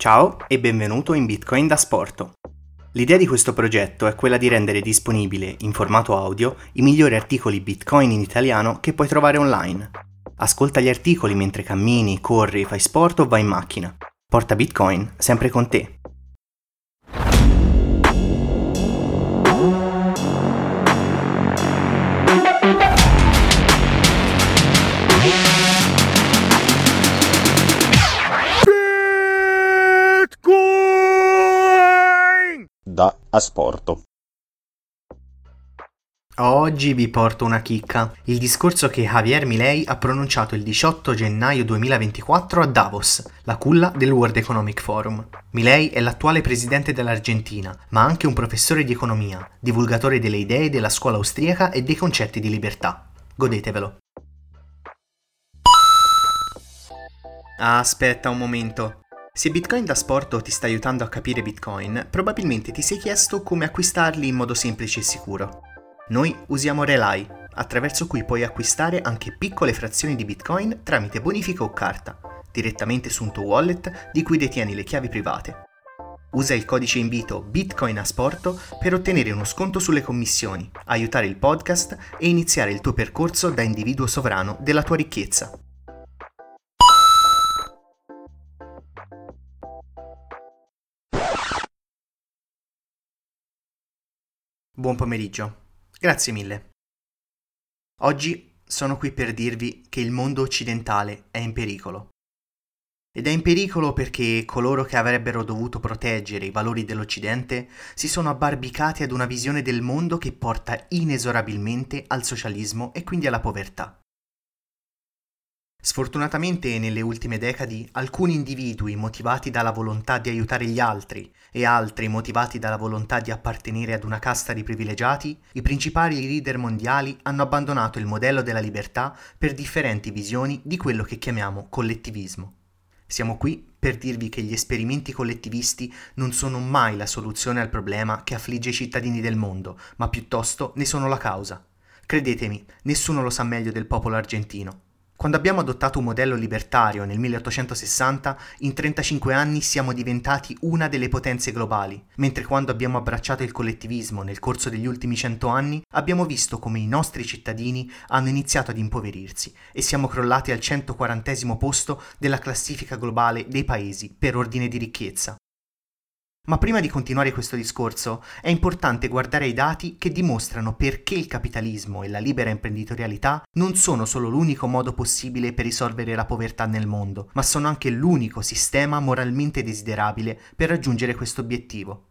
Ciao e benvenuto in Bitcoin da Sporto. L'idea di questo progetto è quella di rendere disponibile, in formato audio, i migliori articoli Bitcoin in italiano che puoi trovare online. Ascolta gli articoli mentre cammini, corri, fai sport o vai in macchina. Porta Bitcoin sempre con te. Da Asporto. Oggi vi porto una chicca, il discorso che Javier Milei ha pronunciato il 18 gennaio 2024 a Davos, la culla del World Economic Forum. Milei è l'attuale presidente dell'Argentina, ma anche un professore di economia, divulgatore delle idee della scuola austriaca e dei concetti di libertà. Godetevelo. Aspetta un momento. Se Bitcoin da sport ti sta aiutando a capire Bitcoin, probabilmente ti sei chiesto come acquistarli in modo semplice e sicuro. Noi usiamo Relai, attraverso cui puoi acquistare anche piccole frazioni di Bitcoin tramite bonifica o carta, direttamente su un tuo wallet di cui detieni le chiavi private. Usa il codice invito Bitcoin a Sporto per ottenere uno sconto sulle commissioni, aiutare il podcast e iniziare il tuo percorso da individuo sovrano della tua ricchezza. Buon pomeriggio. Grazie mille. Oggi sono qui per dirvi che il mondo occidentale è in pericolo. Ed è in pericolo perché coloro che avrebbero dovuto proteggere i valori dell'Occidente si sono abbarbicati ad una visione del mondo che porta inesorabilmente al socialismo e quindi alla povertà. Sfortunatamente nelle ultime decadi alcuni individui motivati dalla volontà di aiutare gli altri e altri motivati dalla volontà di appartenere ad una casta di privilegiati, i principali leader mondiali hanno abbandonato il modello della libertà per differenti visioni di quello che chiamiamo collettivismo. Siamo qui per dirvi che gli esperimenti collettivisti non sono mai la soluzione al problema che affligge i cittadini del mondo, ma piuttosto ne sono la causa. Credetemi, nessuno lo sa meglio del popolo argentino. Quando abbiamo adottato un modello libertario nel 1860, in 35 anni siamo diventati una delle potenze globali, mentre quando abbiamo abbracciato il collettivismo nel corso degli ultimi 100 anni, abbiamo visto come i nostri cittadini hanno iniziato ad impoverirsi e siamo crollati al 140 posto della classifica globale dei paesi per ordine di ricchezza. Ma prima di continuare questo discorso è importante guardare i dati che dimostrano perché il capitalismo e la libera imprenditorialità non sono solo l'unico modo possibile per risolvere la povertà nel mondo, ma sono anche l'unico sistema moralmente desiderabile per raggiungere questo obiettivo.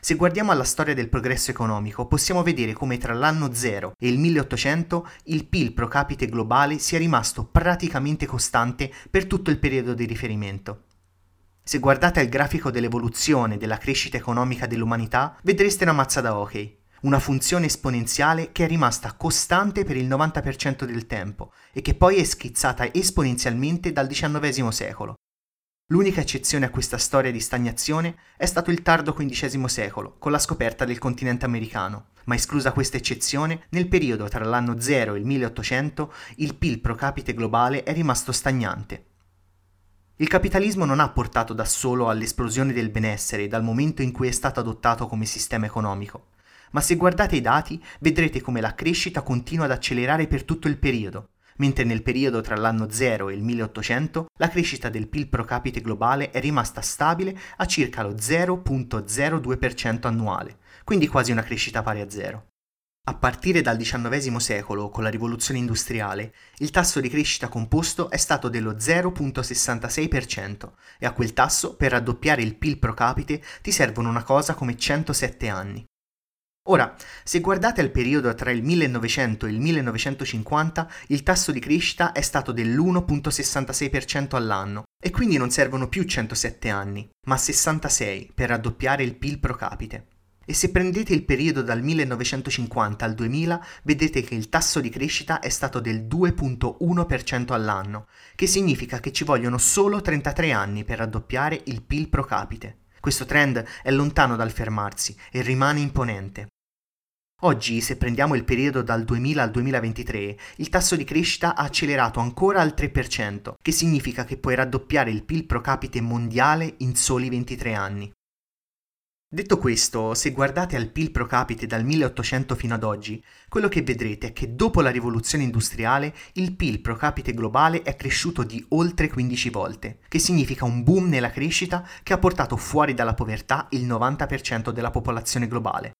Se guardiamo alla storia del progresso economico, possiamo vedere come tra l'anno 0 e il 1800 il PIL pro capite globale sia rimasto praticamente costante per tutto il periodo di riferimento. Se guardate il grafico dell'evoluzione della crescita economica dell'umanità, vedreste una mazza da hockey, una funzione esponenziale che è rimasta costante per il 90% del tempo e che poi è schizzata esponenzialmente dal XIX secolo. L'unica eccezione a questa storia di stagnazione è stato il tardo XV secolo, con la scoperta del continente americano, ma esclusa questa eccezione, nel periodo tra l'anno 0 e il 1800 il PIL pro capite globale è rimasto stagnante, il capitalismo non ha portato da solo all'esplosione del benessere dal momento in cui è stato adottato come sistema economico, ma se guardate i dati vedrete come la crescita continua ad accelerare per tutto il periodo, mentre nel periodo tra l'anno 0 e il 1800 la crescita del PIL pro capite globale è rimasta stabile a circa lo 0.02% annuale, quindi quasi una crescita pari a zero. A partire dal XIX secolo, con la rivoluzione industriale, il tasso di crescita composto è stato dello 0.66% e a quel tasso, per raddoppiare il PIL pro capite, ti servono una cosa come 107 anni. Ora, se guardate al periodo tra il 1900 e il 1950, il tasso di crescita è stato dell'1.66% all'anno e quindi non servono più 107 anni, ma 66 per raddoppiare il PIL pro capite. E se prendete il periodo dal 1950 al 2000, vedete che il tasso di crescita è stato del 2.1% all'anno, che significa che ci vogliono solo 33 anni per raddoppiare il PIL pro capite. Questo trend è lontano dal fermarsi e rimane imponente. Oggi, se prendiamo il periodo dal 2000 al 2023, il tasso di crescita ha accelerato ancora al 3%, che significa che puoi raddoppiare il PIL pro capite mondiale in soli 23 anni. Detto questo, se guardate al PIL pro capite dal 1800 fino ad oggi, quello che vedrete è che dopo la rivoluzione industriale il PIL pro capite globale è cresciuto di oltre 15 volte, che significa un boom nella crescita che ha portato fuori dalla povertà il 90% della popolazione globale.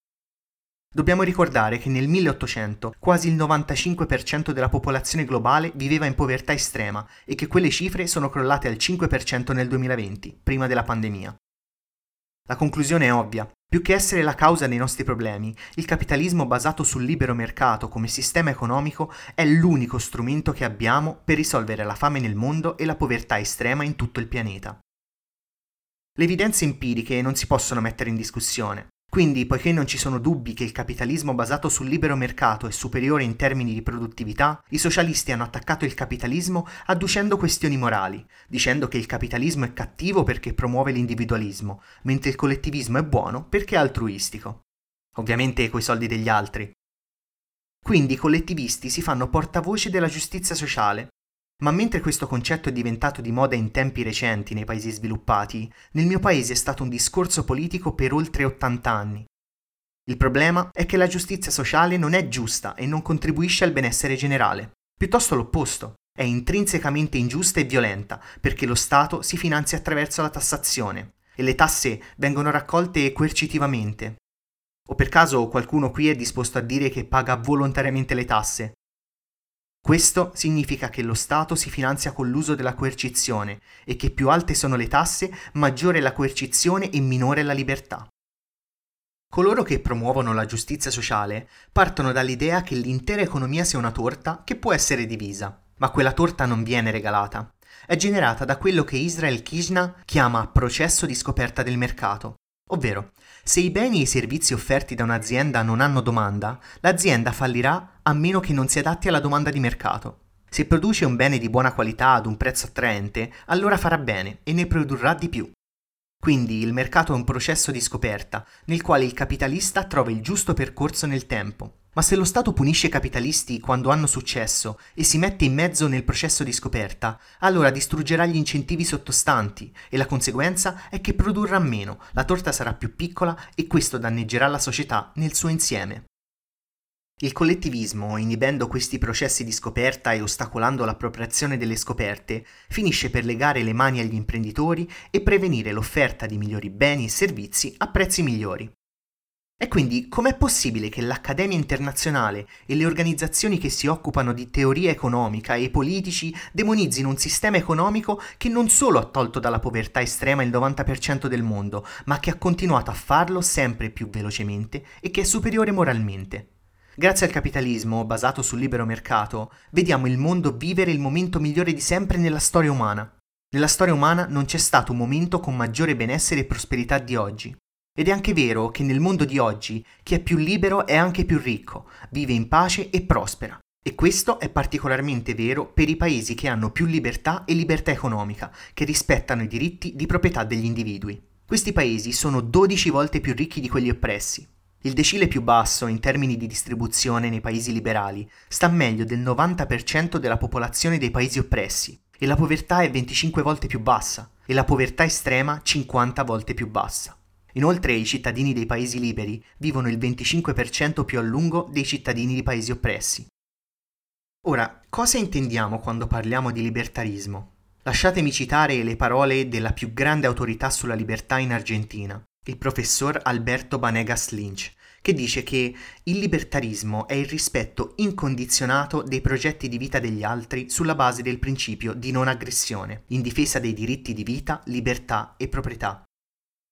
Dobbiamo ricordare che nel 1800 quasi il 95% della popolazione globale viveva in povertà estrema e che quelle cifre sono crollate al 5% nel 2020, prima della pandemia. La conclusione è ovvia. Più che essere la causa dei nostri problemi, il capitalismo basato sul libero mercato come sistema economico è l'unico strumento che abbiamo per risolvere la fame nel mondo e la povertà estrema in tutto il pianeta. Le evidenze empiriche non si possono mettere in discussione. Quindi, poiché non ci sono dubbi che il capitalismo basato sul libero mercato è superiore in termini di produttività, i socialisti hanno attaccato il capitalismo adducendo questioni morali, dicendo che il capitalismo è cattivo perché promuove l'individualismo, mentre il collettivismo è buono perché è altruistico. Ovviamente coi soldi degli altri. Quindi i collettivisti si fanno portavoce della giustizia sociale ma mentre questo concetto è diventato di moda in tempi recenti nei paesi sviluppati, nel mio paese è stato un discorso politico per oltre 80 anni. Il problema è che la giustizia sociale non è giusta e non contribuisce al benessere generale. Piuttosto l'opposto. È intrinsecamente ingiusta e violenta perché lo Stato si finanzia attraverso la tassazione e le tasse vengono raccolte coercitivamente. O per caso qualcuno qui è disposto a dire che paga volontariamente le tasse? Questo significa che lo Stato si finanzia con l'uso della coercizione e che più alte sono le tasse, maggiore è la coercizione e minore la libertà. Coloro che promuovono la giustizia sociale partono dall'idea che l'intera economia sia una torta che può essere divisa, ma quella torta non viene regalata. È generata da quello che Israel Kishna chiama processo di scoperta del mercato, ovvero se i beni e i servizi offerti da un'azienda non hanno domanda, l'azienda fallirà a meno che non si adatti alla domanda di mercato. Se produce un bene di buona qualità ad un prezzo attraente, allora farà bene e ne produrrà di più. Quindi il mercato è un processo di scoperta, nel quale il capitalista trova il giusto percorso nel tempo. Ma se lo Stato punisce i capitalisti quando hanno successo e si mette in mezzo nel processo di scoperta, allora distruggerà gli incentivi sottostanti e la conseguenza è che produrrà meno, la torta sarà più piccola e questo danneggerà la società nel suo insieme. Il collettivismo, inibendo questi processi di scoperta e ostacolando l'appropriazione delle scoperte, finisce per legare le mani agli imprenditori e prevenire l'offerta di migliori beni e servizi a prezzi migliori. E quindi com'è possibile che l'Accademia internazionale e le organizzazioni che si occupano di teoria economica e politici demonizzino un sistema economico che non solo ha tolto dalla povertà estrema il 90% del mondo, ma che ha continuato a farlo sempre più velocemente e che è superiore moralmente? Grazie al capitalismo, basato sul libero mercato, vediamo il mondo vivere il momento migliore di sempre nella storia umana. Nella storia umana non c'è stato un momento con maggiore benessere e prosperità di oggi. Ed è anche vero che nel mondo di oggi chi è più libero è anche più ricco, vive in pace e prospera. E questo è particolarmente vero per i paesi che hanno più libertà e libertà economica, che rispettano i diritti di proprietà degli individui. Questi paesi sono 12 volte più ricchi di quelli oppressi. Il decile più basso in termini di distribuzione nei paesi liberali sta meglio del 90% della popolazione dei paesi oppressi e la povertà è 25 volte più bassa e la povertà estrema 50 volte più bassa. Inoltre i cittadini dei paesi liberi vivono il 25% più a lungo dei cittadini di paesi oppressi. Ora, cosa intendiamo quando parliamo di libertarismo? Lasciatemi citare le parole della più grande autorità sulla libertà in Argentina, il professor Alberto Banegas Lynch, che dice che il libertarismo è il rispetto incondizionato dei progetti di vita degli altri sulla base del principio di non aggressione, in difesa dei diritti di vita, libertà e proprietà,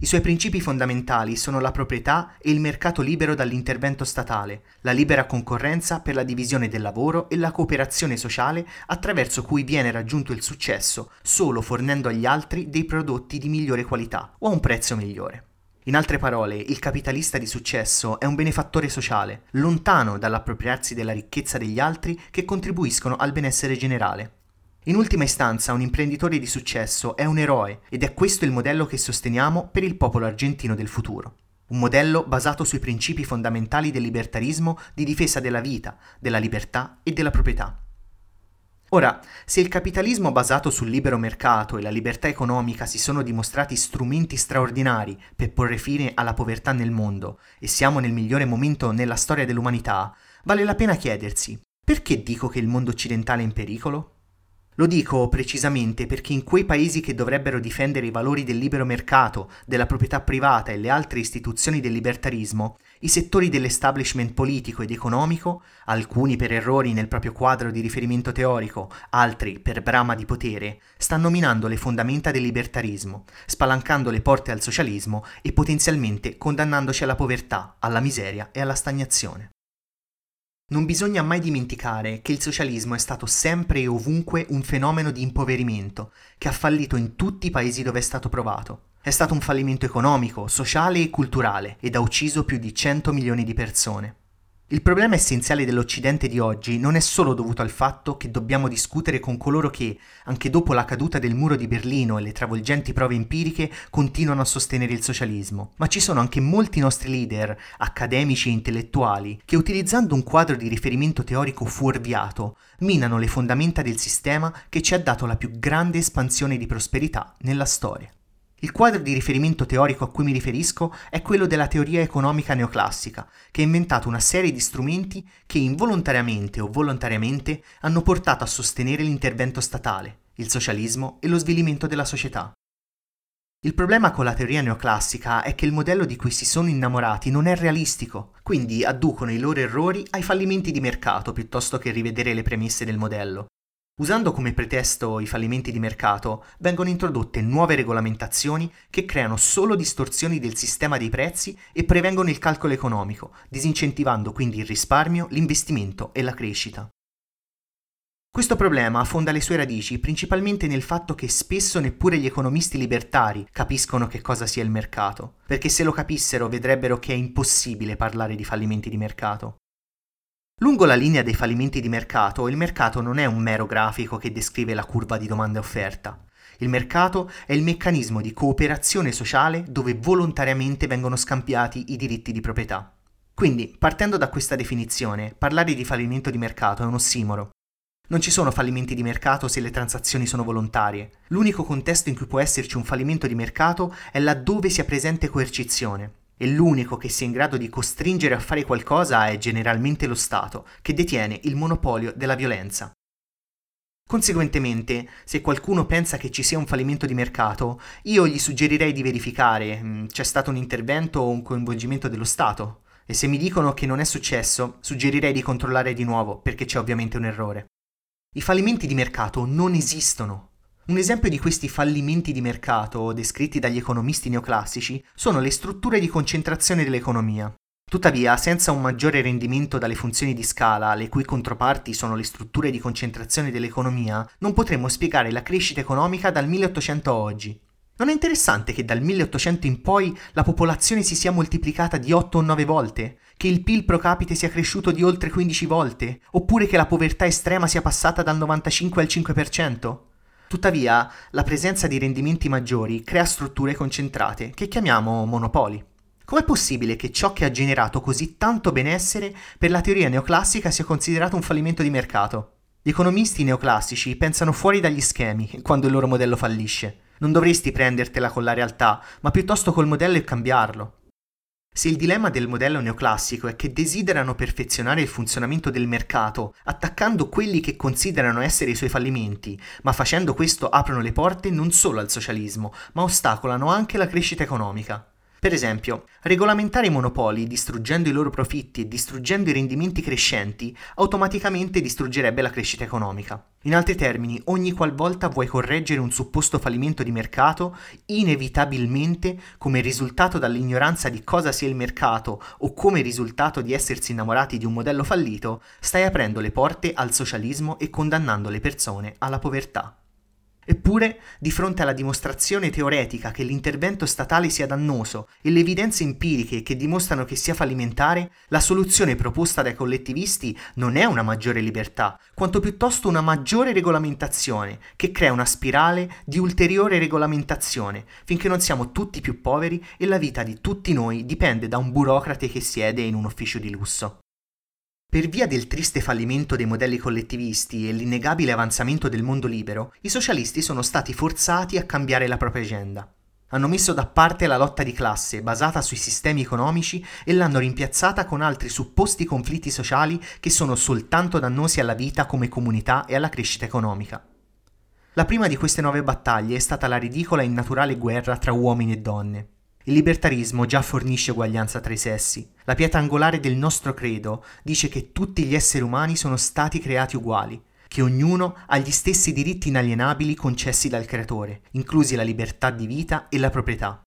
i suoi principi fondamentali sono la proprietà e il mercato libero dall'intervento statale, la libera concorrenza per la divisione del lavoro e la cooperazione sociale attraverso cui viene raggiunto il successo solo fornendo agli altri dei prodotti di migliore qualità o a un prezzo migliore. In altre parole, il capitalista di successo è un benefattore sociale, lontano dall'appropriarsi della ricchezza degli altri che contribuiscono al benessere generale. In ultima istanza, un imprenditore di successo è un eroe ed è questo il modello che sosteniamo per il popolo argentino del futuro. un modello basato sui principi fondamentali del libertarismo di difesa della vita, della libertà e della proprietà. Ora, se il capitalismo basato sul libero mercato e la libertà economica si sono dimostrati strumenti straordinari per porre fine alla povertà nel mondo e siamo nel migliore momento nella storia dell'umanità, vale la pena chiedersi perché dico che il mondo occidentale è in pericolo? Lo dico precisamente perché in quei paesi che dovrebbero difendere i valori del libero mercato, della proprietà privata e le altre istituzioni del libertarismo, i settori dell'establishment politico ed economico, alcuni per errori nel proprio quadro di riferimento teorico, altri per brama di potere, stanno minando le fondamenta del libertarismo, spalancando le porte al socialismo e potenzialmente condannandoci alla povertà, alla miseria e alla stagnazione. Non bisogna mai dimenticare che il socialismo è stato sempre e ovunque un fenomeno di impoverimento, che ha fallito in tutti i paesi dove è stato provato. È stato un fallimento economico, sociale e culturale ed ha ucciso più di 100 milioni di persone. Il problema essenziale dell'Occidente di oggi non è solo dovuto al fatto che dobbiamo discutere con coloro che, anche dopo la caduta del muro di Berlino e le travolgenti prove empiriche, continuano a sostenere il socialismo, ma ci sono anche molti nostri leader, accademici e intellettuali, che utilizzando un quadro di riferimento teorico fuorviato, minano le fondamenta del sistema che ci ha dato la più grande espansione di prosperità nella storia. Il quadro di riferimento teorico a cui mi riferisco è quello della teoria economica neoclassica, che ha inventato una serie di strumenti che involontariamente o volontariamente hanno portato a sostenere l'intervento statale, il socialismo e lo svilimento della società. Il problema con la teoria neoclassica è che il modello di cui si sono innamorati non è realistico, quindi adducono i loro errori ai fallimenti di mercato piuttosto che rivedere le premesse del modello. Usando come pretesto i fallimenti di mercato, vengono introdotte nuove regolamentazioni che creano solo distorsioni del sistema dei prezzi e prevengono il calcolo economico, disincentivando quindi il risparmio, l'investimento e la crescita. Questo problema affonda le sue radici principalmente nel fatto che spesso neppure gli economisti libertari capiscono che cosa sia il mercato, perché se lo capissero vedrebbero che è impossibile parlare di fallimenti di mercato. Lungo la linea dei fallimenti di mercato, il mercato non è un mero grafico che descrive la curva di domanda e offerta. Il mercato è il meccanismo di cooperazione sociale dove volontariamente vengono scambiati i diritti di proprietà. Quindi, partendo da questa definizione, parlare di fallimento di mercato è un ossimoro. Non ci sono fallimenti di mercato se le transazioni sono volontarie. L'unico contesto in cui può esserci un fallimento di mercato è laddove sia presente coercizione e l'unico che sia in grado di costringere a fare qualcosa è generalmente lo Stato, che detiene il monopolio della violenza. Conseguentemente, se qualcuno pensa che ci sia un fallimento di mercato, io gli suggerirei di verificare mm, c'è stato un intervento o un coinvolgimento dello Stato. E se mi dicono che non è successo, suggerirei di controllare di nuovo, perché c'è ovviamente un errore. I fallimenti di mercato non esistono, un esempio di questi fallimenti di mercato, descritti dagli economisti neoclassici, sono le strutture di concentrazione dell'economia. Tuttavia, senza un maggiore rendimento dalle funzioni di scala, le cui controparti sono le strutture di concentrazione dell'economia, non potremmo spiegare la crescita economica dal 1800 a oggi. Non è interessante che dal 1800 in poi la popolazione si sia moltiplicata di 8 o 9 volte? Che il PIL pro capite sia cresciuto di oltre 15 volte? Oppure che la povertà estrema sia passata dal 95 al 5%? Tuttavia, la presenza di rendimenti maggiori crea strutture concentrate, che chiamiamo monopoli. Com'è possibile che ciò che ha generato così tanto benessere per la teoria neoclassica sia considerato un fallimento di mercato? Gli economisti neoclassici pensano fuori dagli schemi quando il loro modello fallisce. Non dovresti prendertela con la realtà, ma piuttosto col modello e cambiarlo. Se il dilemma del modello neoclassico è che desiderano perfezionare il funzionamento del mercato, attaccando quelli che considerano essere i suoi fallimenti, ma facendo questo aprono le porte non solo al socialismo, ma ostacolano anche la crescita economica. Per esempio, regolamentare i monopoli distruggendo i loro profitti e distruggendo i rendimenti crescenti automaticamente distruggerebbe la crescita economica. In altri termini, ogni qualvolta vuoi correggere un supposto fallimento di mercato, inevitabilmente, come risultato dall'ignoranza di cosa sia il mercato o come risultato di essersi innamorati di un modello fallito, stai aprendo le porte al socialismo e condannando le persone alla povertà. Eppure, di fronte alla dimostrazione teoretica che l'intervento statale sia dannoso e le evidenze empiriche che dimostrano che sia fallimentare, la soluzione proposta dai collettivisti non è una maggiore libertà, quanto piuttosto una maggiore regolamentazione, che crea una spirale di ulteriore regolamentazione, finché non siamo tutti più poveri e la vita di tutti noi dipende da un burocrate che siede in un ufficio di lusso. Per via del triste fallimento dei modelli collettivisti e l'innegabile avanzamento del mondo libero, i socialisti sono stati forzati a cambiare la propria agenda. Hanno messo da parte la lotta di classe basata sui sistemi economici e l'hanno rimpiazzata con altri supposti conflitti sociali che sono soltanto dannosi alla vita come comunità e alla crescita economica. La prima di queste nuove battaglie è stata la ridicola e innaturale guerra tra uomini e donne. Il libertarismo già fornisce uguaglianza tra i sessi. La pietra angolare del nostro credo dice che tutti gli esseri umani sono stati creati uguali, che ognuno ha gli stessi diritti inalienabili concessi dal creatore, inclusi la libertà di vita e la proprietà.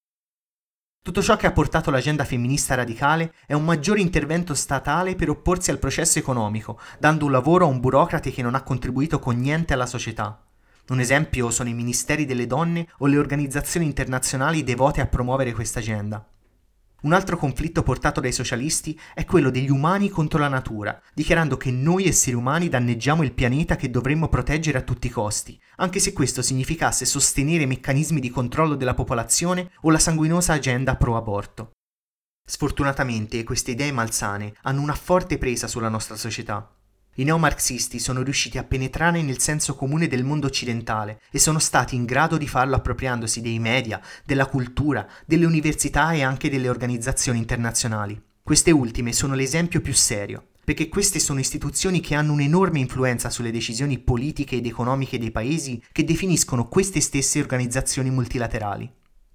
Tutto ciò che ha portato l'agenda femminista radicale è un maggiore intervento statale per opporsi al processo economico, dando un lavoro a un burocrate che non ha contribuito con niente alla società. Un esempio sono i ministeri delle donne o le organizzazioni internazionali devote a promuovere questa agenda. Un altro conflitto portato dai socialisti è quello degli umani contro la natura, dichiarando che noi esseri umani danneggiamo il pianeta che dovremmo proteggere a tutti i costi, anche se questo significasse sostenere meccanismi di controllo della popolazione o la sanguinosa agenda pro aborto. Sfortunatamente queste idee malsane hanno una forte presa sulla nostra società. I neomarxisti sono riusciti a penetrare nel senso comune del mondo occidentale e sono stati in grado di farlo appropriandosi dei media, della cultura, delle università e anche delle organizzazioni internazionali. Queste ultime sono l'esempio più serio, perché queste sono istituzioni che hanno un'enorme influenza sulle decisioni politiche ed economiche dei paesi che definiscono queste stesse organizzazioni multilaterali.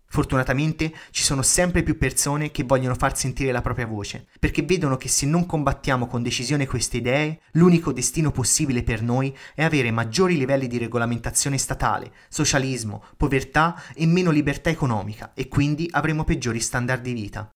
Fortunatamente ci sono sempre più persone che vogliono far sentire la propria voce, perché vedono che se non combattiamo con decisione queste idee, l'unico destino possibile per noi è avere maggiori livelli di regolamentazione statale, socialismo, povertà e meno libertà economica e quindi avremo peggiori standard di vita.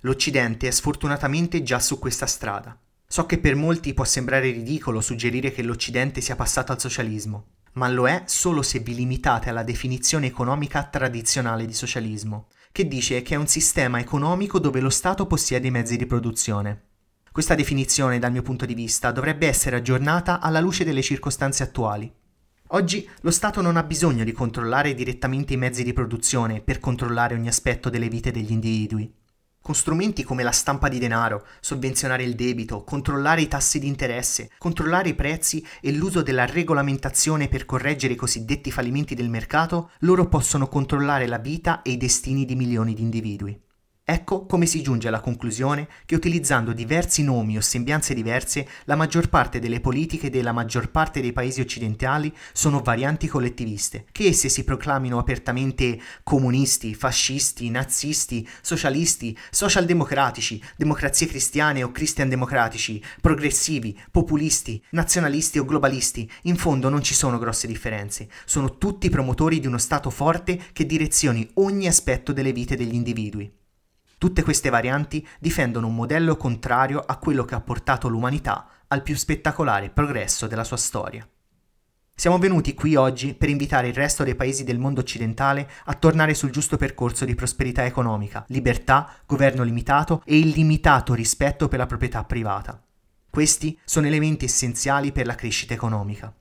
L'Occidente è sfortunatamente già su questa strada. So che per molti può sembrare ridicolo suggerire che l'Occidente sia passato al socialismo, ma lo è solo se vi limitate alla definizione economica tradizionale di socialismo, che dice che è un sistema economico dove lo Stato possiede i mezzi di produzione. Questa definizione, dal mio punto di vista, dovrebbe essere aggiornata alla luce delle circostanze attuali. Oggi lo Stato non ha bisogno di controllare direttamente i mezzi di produzione per controllare ogni aspetto delle vite degli individui. Con strumenti come la stampa di denaro, sovvenzionare il debito, controllare i tassi di interesse, controllare i prezzi e l'uso della regolamentazione per correggere i cosiddetti fallimenti del mercato, loro possono controllare la vita e i destini di milioni di individui. Ecco come si giunge alla conclusione che utilizzando diversi nomi o sembianze diverse, la maggior parte delle politiche della maggior parte dei paesi occidentali sono varianti collettiviste, che esse si proclamino apertamente comunisti, fascisti, nazisti, socialisti, socialdemocratici, democrazie cristiane o cristiandemocratici, progressivi, populisti, nazionalisti o globalisti, in fondo non ci sono grosse differenze, sono tutti promotori di uno Stato forte che direzioni ogni aspetto delle vite degli individui. Tutte queste varianti difendono un modello contrario a quello che ha portato l'umanità al più spettacolare progresso della sua storia. Siamo venuti qui oggi per invitare il resto dei paesi del mondo occidentale a tornare sul giusto percorso di prosperità economica, libertà, governo limitato e illimitato rispetto per la proprietà privata. Questi sono elementi essenziali per la crescita economica.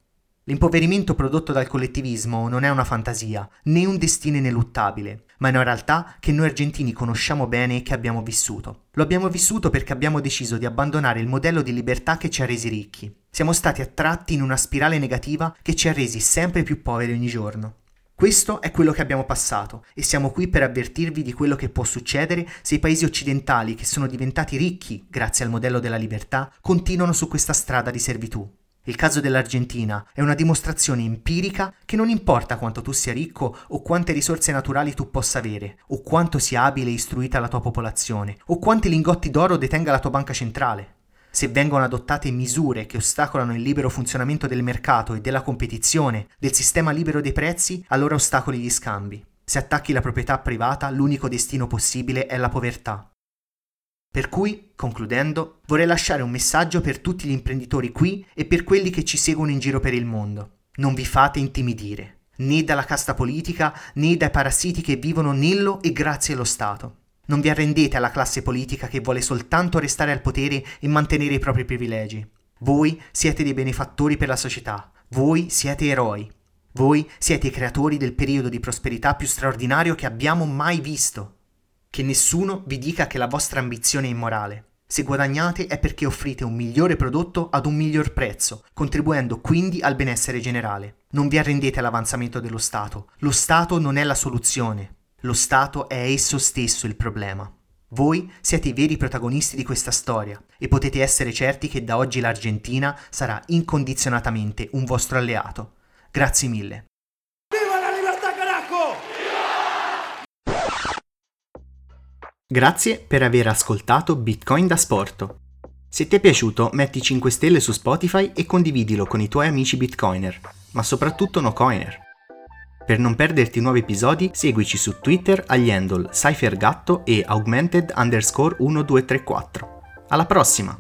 L'impoverimento prodotto dal collettivismo non è una fantasia, né un destino ineluttabile, ma è una realtà che noi argentini conosciamo bene e che abbiamo vissuto. Lo abbiamo vissuto perché abbiamo deciso di abbandonare il modello di libertà che ci ha resi ricchi. Siamo stati attratti in una spirale negativa che ci ha resi sempre più poveri ogni giorno. Questo è quello che abbiamo passato e siamo qui per avvertirvi di quello che può succedere se i paesi occidentali che sono diventati ricchi grazie al modello della libertà continuano su questa strada di servitù. Il caso dell'Argentina è una dimostrazione empirica che non importa quanto tu sia ricco o quante risorse naturali tu possa avere, o quanto sia abile e istruita la tua popolazione, o quanti lingotti d'oro detenga la tua banca centrale. Se vengono adottate misure che ostacolano il libero funzionamento del mercato e della competizione, del sistema libero dei prezzi, allora ostacoli gli scambi. Se attacchi la proprietà privata, l'unico destino possibile è la povertà. Per cui, concludendo, vorrei lasciare un messaggio per tutti gli imprenditori qui e per quelli che ci seguono in giro per il mondo. Non vi fate intimidire. né dalla casta politica né dai parassiti che vivono nello e grazie allo Stato. Non vi arrendete alla classe politica che vuole soltanto restare al potere e mantenere i propri privilegi. Voi siete dei benefattori per la società, voi siete eroi. Voi siete i creatori del periodo di prosperità più straordinario che abbiamo mai visto. Che nessuno vi dica che la vostra ambizione è immorale. Se guadagnate è perché offrite un migliore prodotto ad un miglior prezzo, contribuendo quindi al benessere generale. Non vi arrendete all'avanzamento dello Stato. Lo Stato non è la soluzione. Lo Stato è esso stesso il problema. Voi siete i veri protagonisti di questa storia e potete essere certi che da oggi l'Argentina sarà incondizionatamente un vostro alleato. Grazie mille. Grazie per aver ascoltato Bitcoin da Sporto. Se ti è piaciuto metti 5 stelle su Spotify e condividilo con i tuoi amici bitcoiner, ma soprattutto no coiner. Per non perderti nuovi episodi, seguici su Twitter agli handle CypherGatto e augmented underscore 1234. Alla prossima!